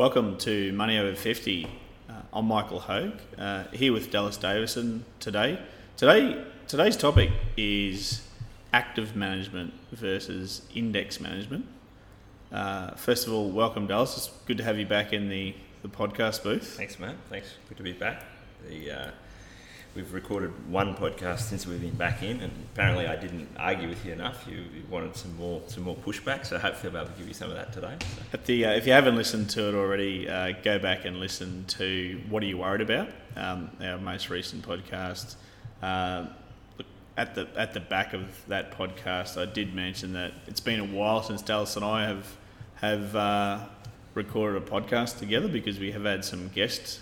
Welcome to Money Over 50. Uh, I'm Michael Hogue, uh, here with Dallas Davison today. Today, today's topic is active management versus index management. Uh, first of all, welcome, Dallas. It's good to have you back in the, the podcast booth. Thanks, mate. Thanks. Good to be back. The, uh, we've recorded one podcast since we've been back in, and apparently I didn't argue with you enough. You, you wanted some more some more pushback, so hopefully I'll be able to give you some of that today. So. The, uh, if you haven't listened to it already, uh, go back and listen to What Are You Worried About, um, our most recent podcast. Uh, at the at the back of that podcast, I did mention that it's been a while since Dallas and I have have uh, recorded a podcast together because we have had some guests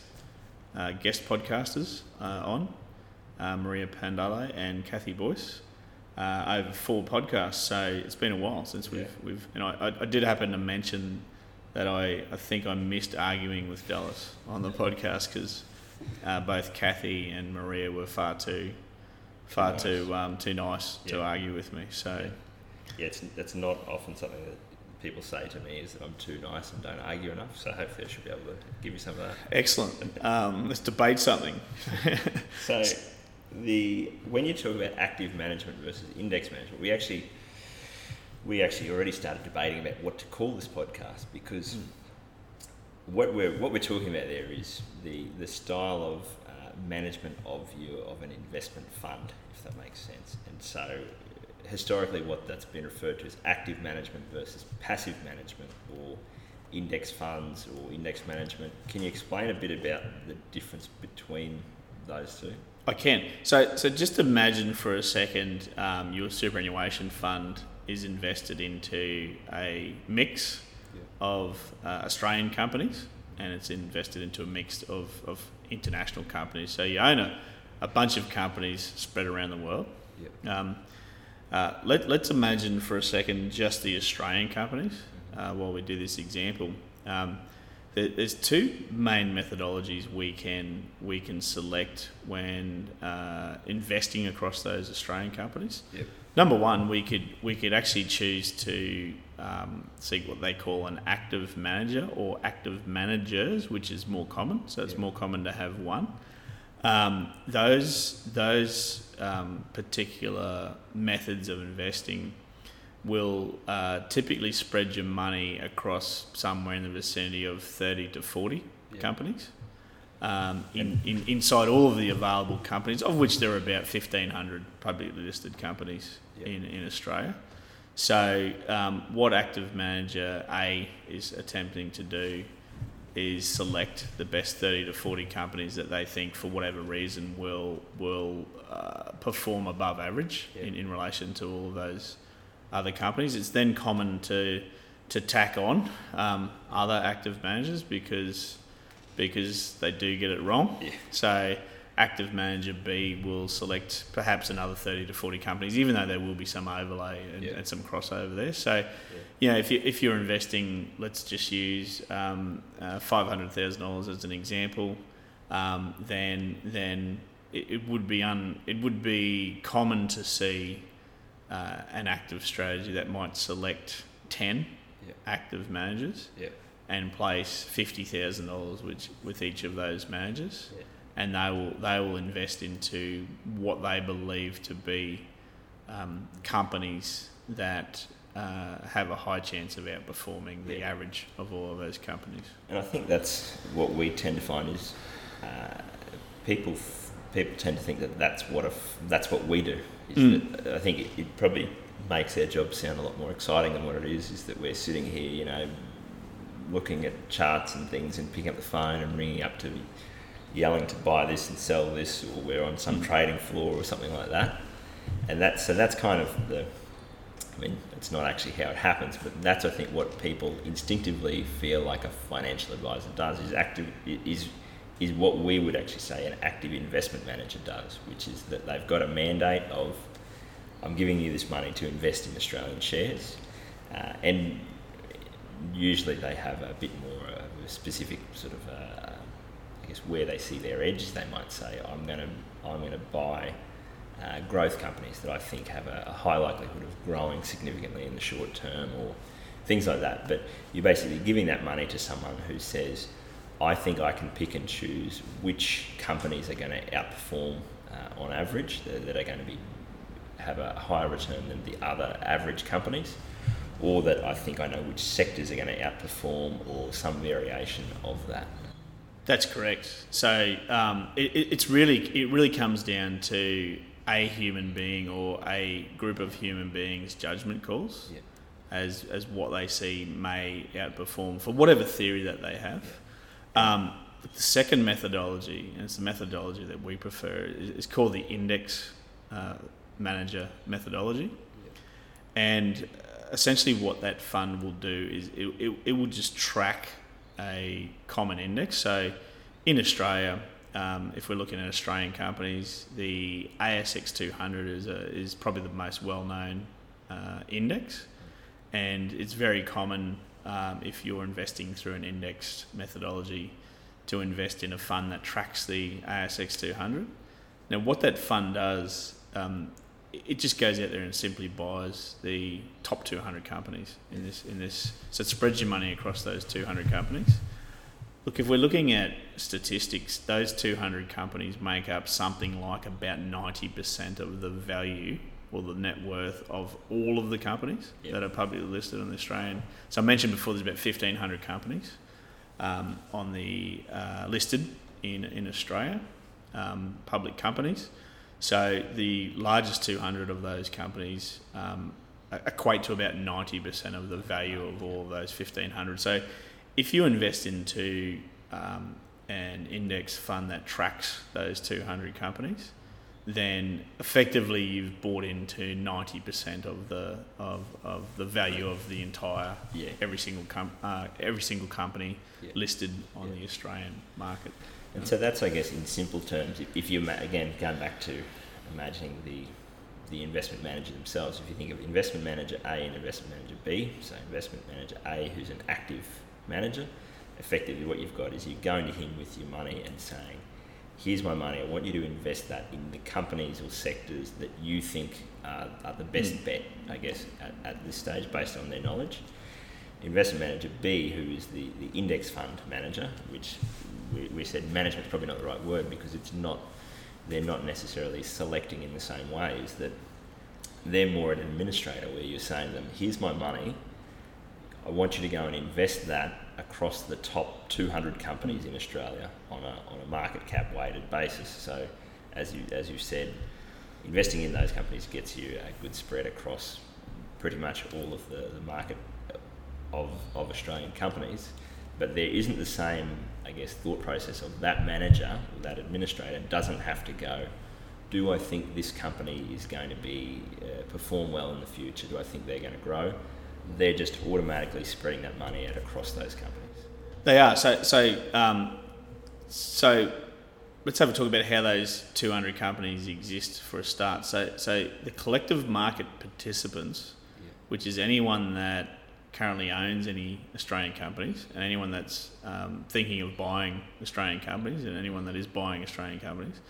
uh, guest podcasters uh, on, uh, Maria Pandale and Kathy Boyce, uh, over four podcasts. So it's been a while since we've, Yeah. we've know, I, I did happen to mention that I, I think I missed arguing with Dallas on the podcast because uh, both Kathy and Maria were far too, far nice. too, um, too nice to argue with me. So Yeah, it's, that's not often something that people say to me is that I'm too nice and don't argue enough. So hopefully I should be able to give you some of that. excellent. Um, let's debate something. So, the when you talk about active management versus index management, we actually we actually already started debating about what to call this podcast because what we're what we're talking about there is the the style of uh, management of you of an investment fund, if that makes sense. And so, historically, what that's been referred to as active management versus passive management, or index funds or index management. Can you explain a bit about the difference between those two? I can. So, so just imagine for a second um, your superannuation fund is invested into a mix Yeah. of uh, Australian companies and it's invested into a mix of, of international companies. So you own a, a bunch of companies spread around the world. Yep. Um, uh, let, let's imagine for a second just the Australian companies uh, while we do this example. Um, there, there's two main methodologies we can we can select when uh, investing across those Australian companies. Yep. Number one, we could we could actually choose to um, seek what they call an active manager or active managers, which is more common. So it's Yeah. more common to have one. Um, those those um, particular methods of investing will uh, typically spread your money across somewhere in the vicinity of 30 to 40 Yeah. companies. Um, in, in, inside all of the available companies, of which there are about 1,500 publicly listed companies Yeah. in, in Australia. So, um, what Active Manager A is attempting to do is select the best 30 to 40 companies that they think, for whatever reason, will will uh, perform above average Yeah. in, in relation to all of those other companies. It's then common to to tack on um, other active managers because because they do get it wrong. Yeah. So active manager B will select perhaps another 30 to 40 companies, even though there will be some overlay and, Yeah. and some crossover there. So, you know, if, you, if you're investing, let's just use um, uh, $500,000 as an example, um, then then it, it would be un, it would be common to see uh, an active strategy that might select 10 Yeah. active managers Yeah. and place fifty thousand dollars which with each of those managers, Yeah. And they will they will invest into what they believe to be um, companies that uh, have a high chance of outperforming the Yeah. average of all of those companies. And I think that's what we tend to find is uh, people f- people tend to think that that's what a f- that's what we do. Is Mm. that I think it, it probably makes their job sound a lot more exciting than what it is. Is that we're sitting here, you know, looking at charts and things and picking up the phone and ringing up to yelling to buy this and sell this, or we're on some trading floor or something like that. And that's so that's kind of the I mean, it's not actually how it happens, but that's I think what people instinctively feel like a financial advisor does is active is is what we would actually say an active investment manager does, which is that they've got a mandate of I'm giving you this money to invest in Australian shares, uh, and usually they have a bit more a specific sort of uh, guess where they see their edge. They might say I'm going to I'm going to buy uh, growth companies that I think have a, a, high likelihood of growing significantly in the short term or things like that. But you're basically giving that money to someone who says, I think I can pick and choose which companies are going to outperform uh, on average, that, that, are going to be have a higher return than the other average companies, or that I think I know which sectors are going to outperform or some variation of that. That's correct. So um, it, it's really it really comes down to a human being or a group of human beings' judgment calls yeah. as as what they see may outperform for whatever theory that they have. Yeah. Um, the second methodology, and it's the methodology that we prefer, is, is called the index uh, manager methodology. Yeah. And essentially, what that fund will do is it, it, it will just track a common index. So in Australia, um, if we're looking at Australian companies, the ASX 200 is, a, is probably the most well known uh, index, and it's very common um, if you're investing through an index methodology to invest in a fund that tracks the ASX 200. Now, what that fund does, um, it just goes out there and simply buys the top 200 companies in this. In this, so it spreads your money across those 200 companies. Look, if we're looking at statistics, those 200 companies make up something like about 90% of the value or the net worth of all of the companies yep. that are publicly listed on the Australian. So I mentioned before there's about 1,500 companies um, on the uh, listed in, in Australia, um, public companies. So the largest 200 of those companies um, equate to about 90% of the value of all of those 1,500. So if you invest into um, an index fund that tracks those 200 companies, then effectively you've bought into 90% of the of, of the value of the entire yeah. every single com- uh, every single company yeah. listed on yeah. the Australian market. And so that's I guess in simple terms if you again going back to imagining the the investment manager themselves if you think of investment manager A and investment manager B so investment manager A who's an active manager, effectively what you've got is you're going to him with your money and saying, here's my money, I want you to invest that in the companies or sectors that you think are, are the best mm. bet, I guess, at, at this stage based on their knowledge. Investment manager B, who is the, the index fund manager, which we, we said management's probably not the right word because it's not, they're not necessarily selecting in the same ways that they're more an administrator where you're saying to them, here's my money, I want you to go and invest that across the top 200 companies in Australia on a, on a market cap weighted basis. So, as you, as you said, investing in those companies gets you a good spread across pretty much all of the, the market of, of Australian companies. But there isn't the same, I guess, thought process of that manager or that administrator doesn't have to go, do I think this company is going to be uh, perform well in the future? Do I think they're going to grow? they're just automatically spreading that money out across those companies. They are. So, so, um, so let's have a talk about how those 200 companies exist for a start. So, so the collective market participants, yeah. which is anyone that currently owns any Australian companies and anyone that's um, thinking of buying Australian companies and anyone that is buying Australian companies,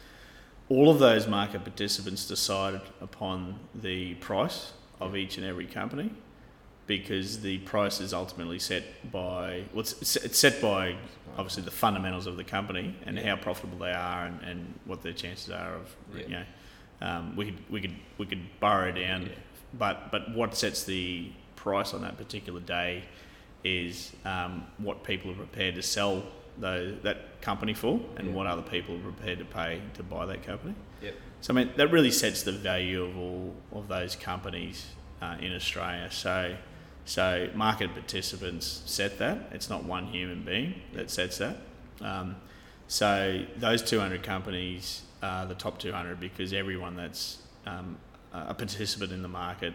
all of those market participants decide upon the price of each and every company because the price is ultimately set by well, it's, it's set by obviously the fundamentals of the company and yeah. how profitable they are and, and what their chances are of yeah. you know um, we could we could we could borrow down yeah. but but what sets the price on that particular day is um, what people are prepared to sell those, that company for and what other people are prepared to pay to buy that company. Yep. So I mean that really sets the value of all of those companies uh, in Australia. So so market participants set that. It's not one human being that sets that. Um, so those 200 companies are the top 200 because everyone that's um, a participant in the market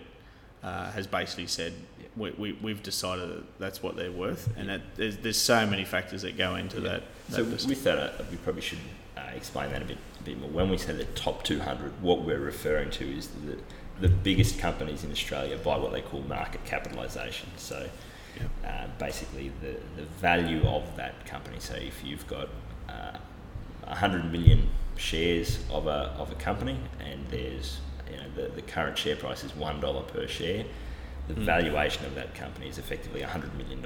uh, has basically said we, we, we've decided that that's what they're worth, and that there's, there's so many factors that go into Yeah. that. that So with that, uh, we probably should uh, explain that a bit, a bit more. When we say the top 200, what we're referring to is the, the biggest companies in Australia by what they call market capitalisation. So Yeah. uh, basically the, the value of that company. So if you've got uh, 100 million shares of a, of a company and there's you know, the, the current share price is $1 per share, the Mm. valuation of that company is effectively $100 million.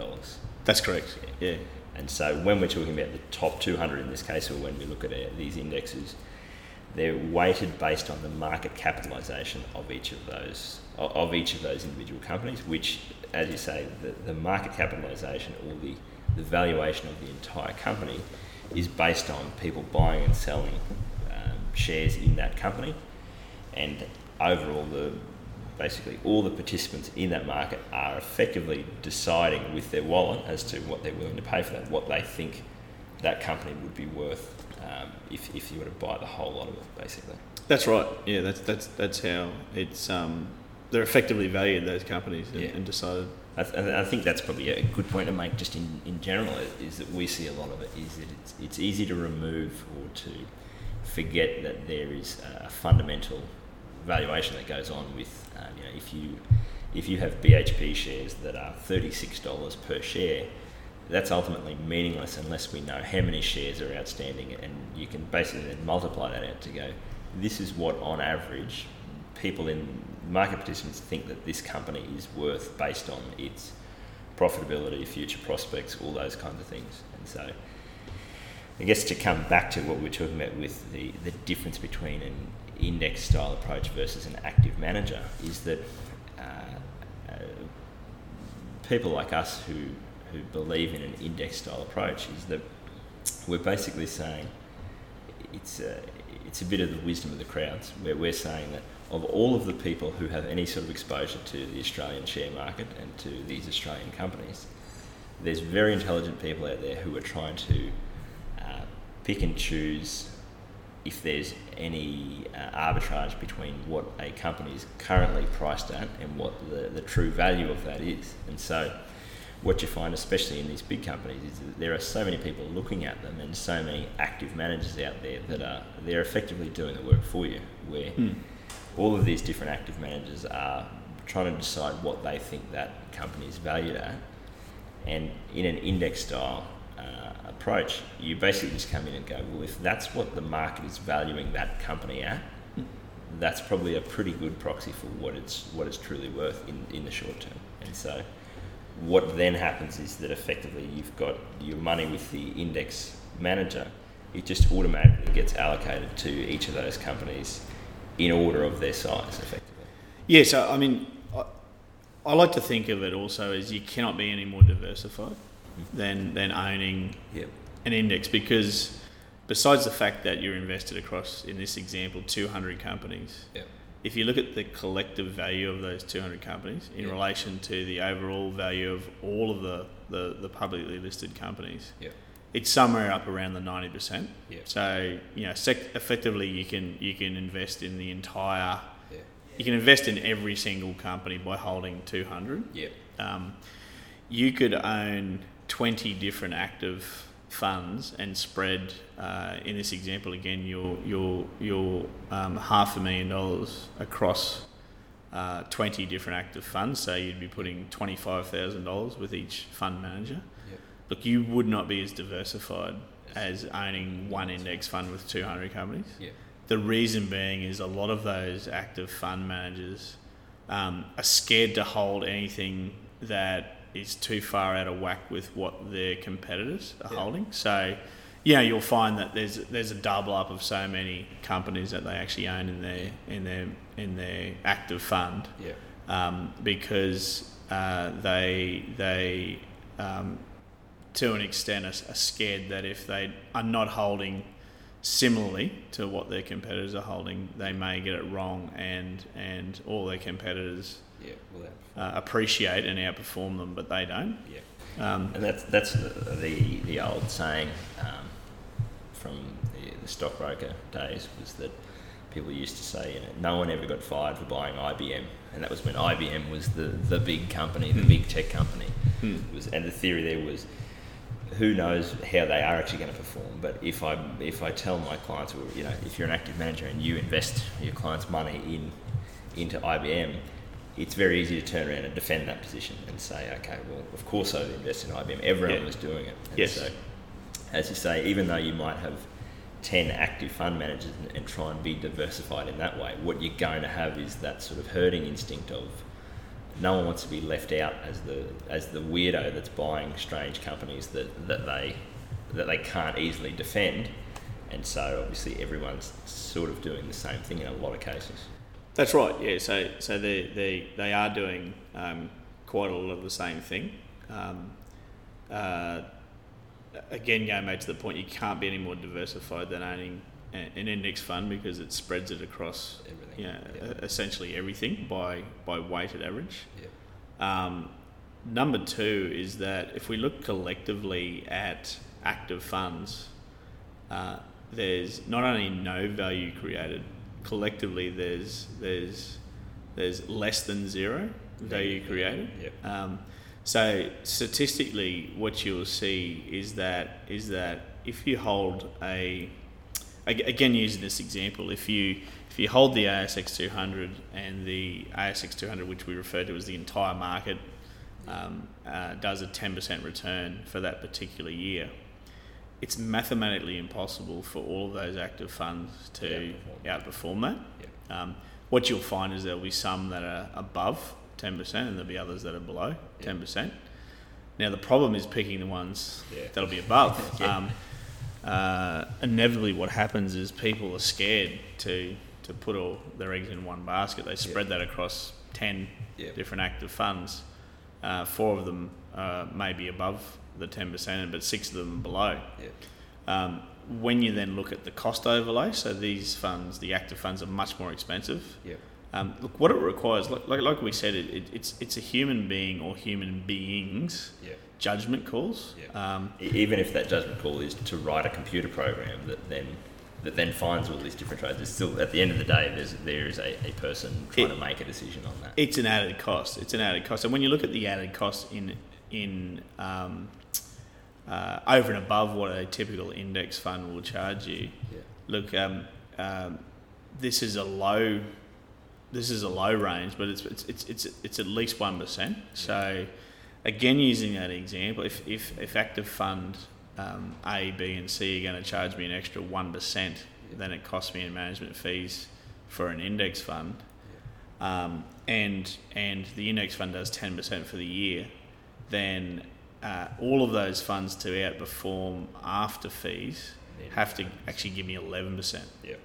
that's correct. Yeah. And so when we're talking about the top 200 in this case, or when we look at these indexes, they're weighted based on the market capitalisation of each of those of each of those individual companies, which, as you say, the, the market capitalisation or the, the valuation of the entire company is based on people buying and selling um, shares in that company, and overall the basically all the participants in that market are effectively deciding with their wallet as to what they're willing to pay for that, what they think that company would be worth um, if, if you were to buy the whole lot of it, basically. That's right. Yeah, that's that's that's how it's. Um, they're effectively valued those companies and, Yeah. and decided. I, th- I think that's probably a good point to make just in, in general is that we see a lot of it is that it's, it's easy to remove or to forget that there is a fundamental valuation that goes on with um, you know if you if you have BHP shares that are $36 per share that's ultimately meaningless unless we know how many shares are outstanding and you can basically then multiply that out to go this is what on average people in market participants think that this company is worth based on its profitability, future prospects, all those kinds of things. And so, I guess to come back to what we we're talking about with the, the difference between an index style approach versus an active manager is that uh, uh, people like us who, who believe in an index style approach is that we're basically saying it's a, it's a bit of the wisdom of the crowds. Where we're saying that of all of the people who have any sort of exposure to the Australian share market and to these Australian companies, there's very intelligent people out there who are trying to uh, pick and choose if there's any uh, arbitrage between what a company is currently priced at and what the, the true value of that is. And so, what you find, especially in these big companies, is that there are so many people looking at them and so many active managers out there that are they're effectively doing the work for you. Where Hmm. all of these different active managers are trying to decide what they think that company is valued at, and in an index style uh, approach, you basically just come in and go, well, if that's what the market is valuing that company at, that's probably a pretty good proxy for what it's what it's truly worth in, in the short term. And so, what then happens is that effectively you've got your money with the index manager. It just automatically gets allocated to each of those companies in order of their size, effectively. Yeah, so I mean, I, I like to think of it also as you cannot be any more diversified than than owning Yep. an index because besides the fact that you're invested across, in this example, 200 companies, Yep. if you look at the collective value of those 200 companies in Yeah. relation to the overall value of all of the, the, the publicly listed companies, Yep. it's somewhere up around the 90%. Yeah. So, you know, sec- effectively you can you can invest in the entire you can invest in every single company by holding 200. Yep. Um, you could own 20 different active funds and spread, uh, in this example again, your, your, your um, half a million dollars across uh, 20 different active funds. So you'd be putting $25,000 with each fund manager. Yep. Look, you would not be as diversified as owning one index fund with 200 companies. Yep. The reason being is a lot of those active fund managers um, are scared to hold anything that is too far out of whack with what their competitors are Yeah. holding. So, you know, you'll find that there's there's a double up of so many companies that they actually own in their in their in their active fund Yep. um, because uh, they they um, to an extent are, are scared that if they are not holding similarly to what their competitors are holding, they may get it wrong and and all their competitors Yeah. Well, uh, appreciate and outperform them, but they don't. Yeah. Um, And that's that's the the, the old saying um, from the, the stockbroker days was that people used to say, you know, no one ever got fired for buying IBM, and that was when IBM was the, the big company, the Hmm. big tech company. Hmm. Was, and the theory there was, who knows how they are actually going to perform? But if I if I tell my clients, you know, if you're an active manager and you invest your clients' money in into IBM, it's very easy to turn around and defend that position and say, okay, well, of course I would invest in IBM. Everyone Yeah. was doing it. And Yes. So, as you say, even though you might have 10 active fund managers and, and try and be diversified in that way, what you're going to have is that sort of herding instinct of no one wants to be left out as the as the weirdo that's buying strange companies that, that they that they can't easily defend. And so obviously everyone's sort of doing the same thing in a lot of cases. That's right. Yeah. So so they they they are doing um, quite a lot of the same thing. Um, uh, again, going back to the point, you can't be any more diversified than owning an index fund because it spreads it across, Everything. you know, Yeah. essentially everything by by weighted average. Yeah. Um, number two is that if we look collectively at active funds, uh, there's not only no value created, collectively there's there's there's less than zero value created. Yep. Um, so statistically, what you'll see is that is that if you hold a again using this example, if you if you hold the ASX 200 and the ASX 200, which we refer to as the entire market, um, uh, does a 10% return for that particular year, it's mathematically impossible for all of those active funds to outperform, that. Yep. Um, what you'll find is there'll be some that are above 10% and there'll be others that are below Yeah. 10%. Now, the problem is picking the ones Yeah. that'll be above. Yeah. um, uh, inevitably, what happens is people are scared to, to put all their eggs in one basket. They spread that across 10 Yeah. different active funds. Uh, four of them uh, may be above the 10%, but six of them below. Yeah. Um, when you then look at the cost overlay, so these funds, the active funds, are much more expensive. Yeah. Um, look, what it requires, like, like, like we said, it, it, it's it's a human being or human beings Yeah. judgment calls. Yeah. Um, Even if that judgment call is to write a computer program that then that then finds all these different trades, it's still at the end of the day there's there is a, a person trying It- to make a decision on that. it's an added cost. It's an added cost, and when you look at the added cost in in um, uh, over and above what a typical index fund will charge you, Yeah. look, um, um, this is a low, this is a low range, but it's it's it's it's, it's at least one percent. So, again, using that example, if if, if active fund um, A, B, and C are going to charge me an extra one percent than it costs me in management fees for an index fund, um, and and the index fund does ten percent for the year, then uh, all of those funds to outperform after fees have to actually give me eleven percent. Yeah.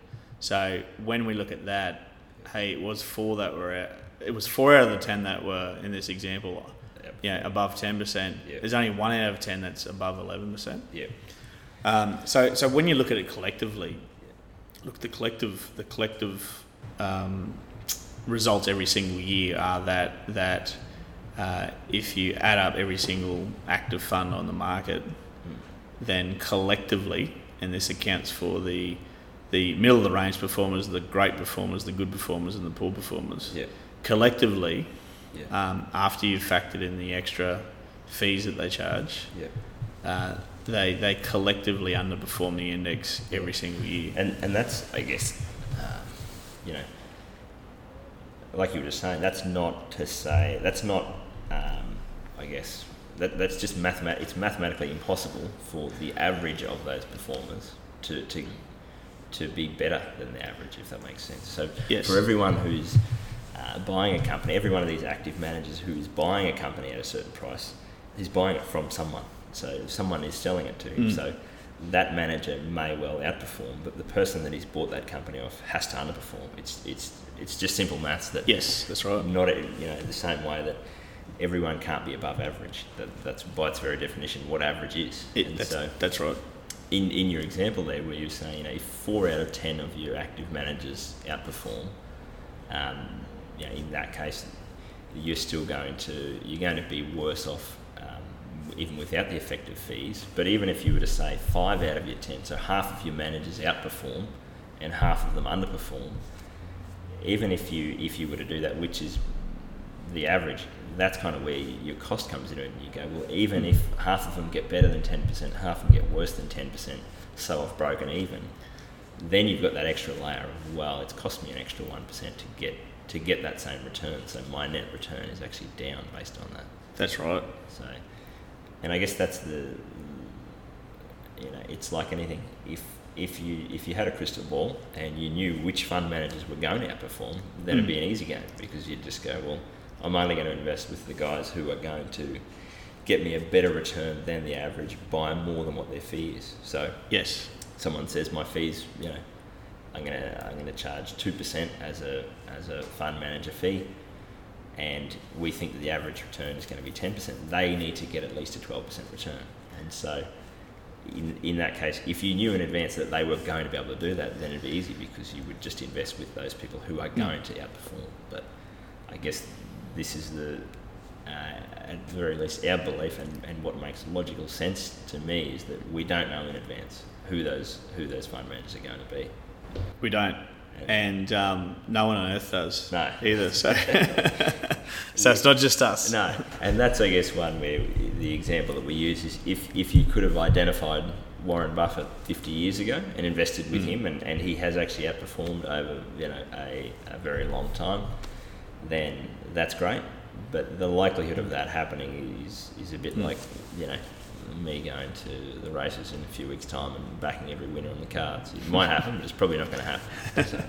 So when we look at that, hey, it was four that were out, it was four out of the ten that were in this example, Yep. yeah, above ten percent. Yeah. There's only one out of ten that's above eleven percent. Yeah. Um, so so when you look at it collectively, look the collective the collective um, results every single year are that that uh, if you add up every single active fund on the market, then collectively, and this accounts for the the middle of the range performers, the great performers, the good performers, and the poor performers. Yeah. Collectively, Yeah. um, after you've factored in the extra fees that they charge, Yeah. uh, they they collectively underperform the index every single year. And and that's I guess, um, you know, like you were just saying, that's not to say that's not, um, I guess. That, that's just mathemat- It's mathematically impossible for the average of those performers to, to to be better than the average, if that makes sense. So Yes. for everyone who's uh, buying a company, every one of these active managers who is buying a company at a certain price, he's buying it from someone. So someone is selling it to him. Mm. So that manager may well outperform, but the person that he's bought that company off has to underperform. It's it's it's just simple maths that Yes, that's right. not you know the same way that everyone can't be above average. That, that's by its very definition what average is. It, that's, so that's right. in, in your example there, where you're saying, you know, four out of ten of your active managers outperform, um, you know, in that case, you're still going to you're going to be worse off, um, even without the effective fees. But even if you were to say five out of your ten, so half of your managers outperform, and half of them underperform, even if you if you were to do that, which is the average, that's kind of where your cost comes in, and you go, well, even if half of them get better than ten percent, half of them get worse than ten percent, so I've broken even. Then you've got that extra layer of well, it's cost me an extra one percent to get to get that same return. So my net return is actually down based on that. That's right. So, and I guess that's the, you know, it's like anything. If if you if you had a crystal ball and you knew which fund managers were going to outperform, then it'd be hmm. an easy game because you'd just go, well, I'm only going to invest with the guys who are going to get me a better return than the average by more than what their fee is. So Yes. someone says my fees, you know, I'm gonna I'm gonna charge two percent as a as a fund manager fee, and we think that the average return is going to be ten percent. They need to get at least a twelve percent return, and so. In, in that case, if you knew in advance that they were going to be able to do that, then it'd be easy because you would just invest with those people who are hmm. going to outperform. But I guess this is the, uh, at the very least, our belief and, and what makes logical sense to me is that we don't know in advance who those who those fund managers are going to be. We don't. And um, no one on earth does No. either. So, so it's not just us. No, and that's I guess one where the example that we use is if if you could have identified Warren Buffett 50 years ago and invested with him, and, and he has actually outperformed over you know a, a very long time, then that's great. But the likelihood of that happening is is a bit like you know me going to the races in a few weeks' time and backing every winner on the cards. It might happen, but it's probably not going to happen. So,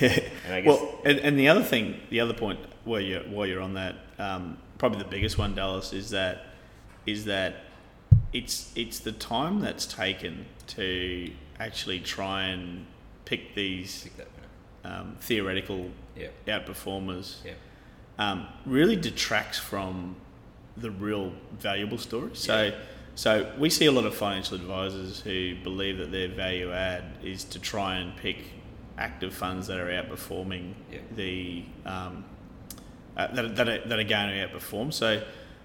And well, and, and the other thing, the other point while you're while you're on that, um, probably the biggest one, Dallas, is that is that it's it's the time that's taken to actually try and pick these pick. Um, theoretical Yeah. outperformers Yeah. um, really detracts from the real valuable story. So, so we see a lot of financial advisors who believe that their value add is to try and pick active funds that are outperforming Yeah. the um, uh, that, that, are, that are going to outperform. So,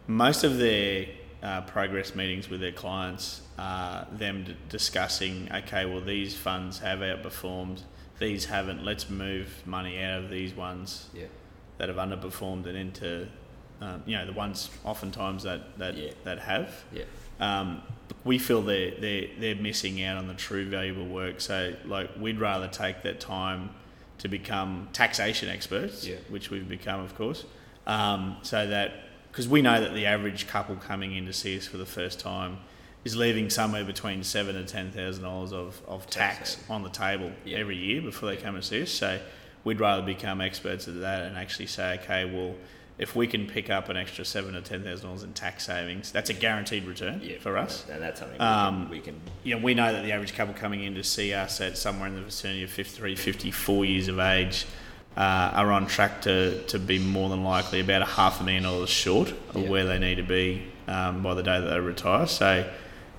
most of their uh, progress meetings with their clients are them d- discussing, okay, well these funds have outperformed, these haven't. Let's move money out of these ones Yeah. that have underperformed and into, um, you know, the ones oftentimes that that, Yeah. that have. Yeah. Um, we feel they're, they're, they're missing out on the true valuable work. So, like, we'd rather take that time to become taxation experts, Yeah. which we've become, of course, um, so that, because we know that the average couple coming in to see us for the first time is leaving somewhere between seven and ten thousand dollars of, of tax on the table Yeah. every year before they come and see us. So we'd rather become experts at that and actually say, okay, well, if we can pick up an extra seven or ten thousand dollars in tax savings, that's a guaranteed return Yeah. for us. And that's something Um, we, can, we can You know, we know that the average couple coming in to see us at somewhere in the vicinity of 53, 54 years of age uh, are on track to, to be more than likely about a half a million dollars short of Yeah. where they need to be um, by the day that they retire. So,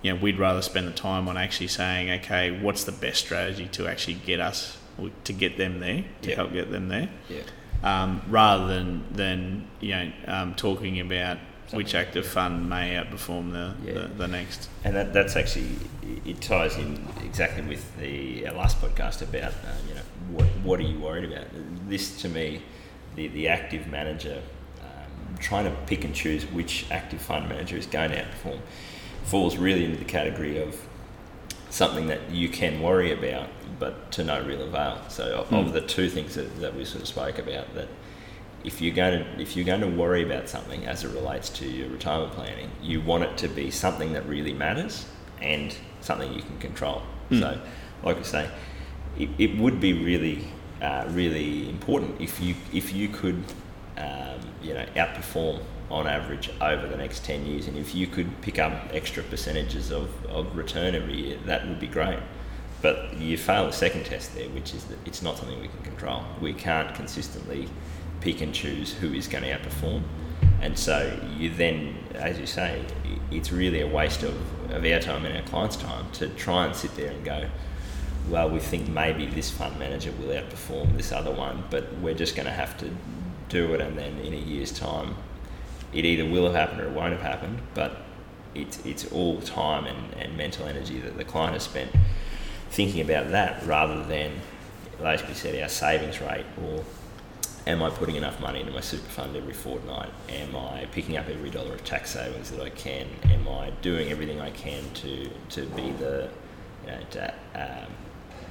you know, we'd rather spend the time on actually saying, okay, what's the best strategy to actually get us, to get them there, to Yeah. help get them there, yeah. um, rather than, than you know, um, talking about which Something. active fund may outperform the, Yeah. the, the next. And that, that's actually it ties in exactly with the our last podcast about uh, you know what what are you worried about? This to me, the the active manager um, trying to pick and choose which active fund manager is going to outperform falls really into the category of something that you can worry about, but to no real avail. So of, of the two things that, that we sort of spoke about, that if you're going to if you're going to worry about something as it relates to your retirement planning, you want it to be something that really matters and something you can control. So, like I say, it, it would be really uh, really important if you if you could um, you know outperform on average over the next 10 years and if you could pick up extra percentages of, of return every year that would be great. But you fail the second test there which is that it's not something we can control. We can't consistently pick and choose who is going to outperform. And so you then as you say it's really a waste of, of our time and our clients time to try and sit there and go well, we think maybe this fund manager will outperform this other one, but we're just going to have to do it, and then in a year's time, it either will have happened or it won't have happened. But it's it's all time and, and mental energy that the client has spent thinking about that rather than, like we said, our savings rate or am I putting enough money into my super fund every fortnight? Am I picking up every dollar of tax savings that I can? Am I doing everything I can to, to be the, you know, to um,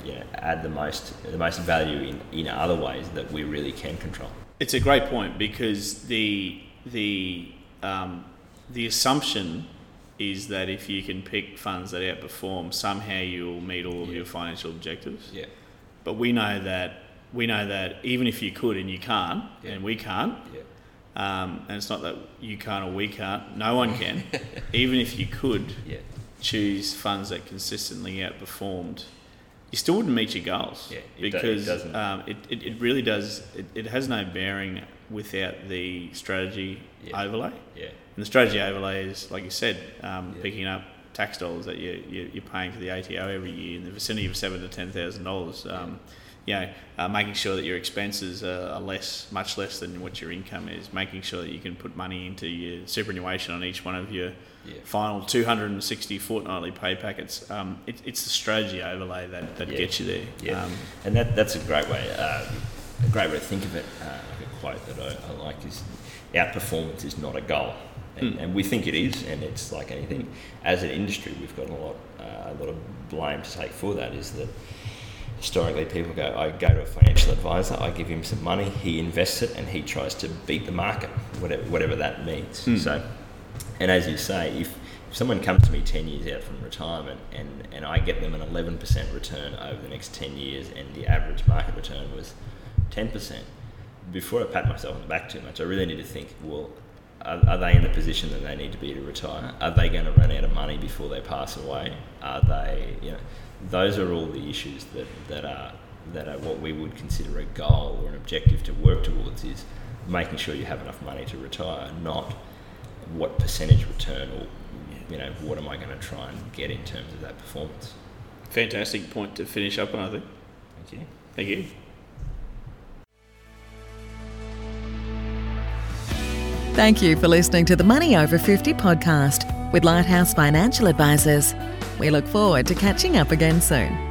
you know, add the most the most value in, in other ways that we really can control? It's a great point because the the um, the assumption is that if you can pick funds that outperform, somehow you'll meet all of Yeah. your financial objectives. Yeah, But we know that we know that even if you could and you can't, Yeah. and we can't, yeah, um, and it's not that you can't or we can't, no one can. even if you could yeah, choose funds that consistently outperformed, you still wouldn't meet your goals Yeah, it do- it because doesn't. um, it, it, it really does. It, it has no bearing without the strategy Yeah. overlay. yeah, And the strategy overlay is, like you said, um, Yeah. picking up tax dollars that you, you, you're paying for the ATO every year in the vicinity of seven to ten thousand dollars. Um, you know, uh, making sure that your expenses are, are less, much less than what your income is. Making sure that you can put money into your superannuation on each one of your Yeah. final 260 fortnightly pay packets. Um, it, it's the strategy overlay that, that Yeah. gets you there. yeah. Um, and that that's a great way. Uh, a great way to think of it. Uh, like a quote that I, I like is, "Outperformance is not a goal." And, Mm. and we think it is, and it's like anything. As an industry, we've got a lot, uh, a lot of blame to take for that. Is that historically people go, I go to a financial advisor, I give him some money, he invests it, and he tries to beat the market, whatever, whatever that means. Hmm. So, and as you say, if, if someone comes to me 10 years out from retirement and, and I get them an 11% return over the next 10 years and the average market return was 10%, before I pat myself on the back too much, I really need to think, well, are, are they in the position that they need to be to retire? Are they going to run out of money before they pass away? Are they, you know, those are all the issues that, that are that are what we would consider a goal or an objective to work towards is making sure you have enough money to retire, not what percentage return or you know what am I going to try and get in terms of that performance. fantastic point to finish up on, I think. Thank you. Thank you. Thank you for listening to the Money Over 50 podcast with Lighthouse Financial Advisors. We look forward to catching up again soon.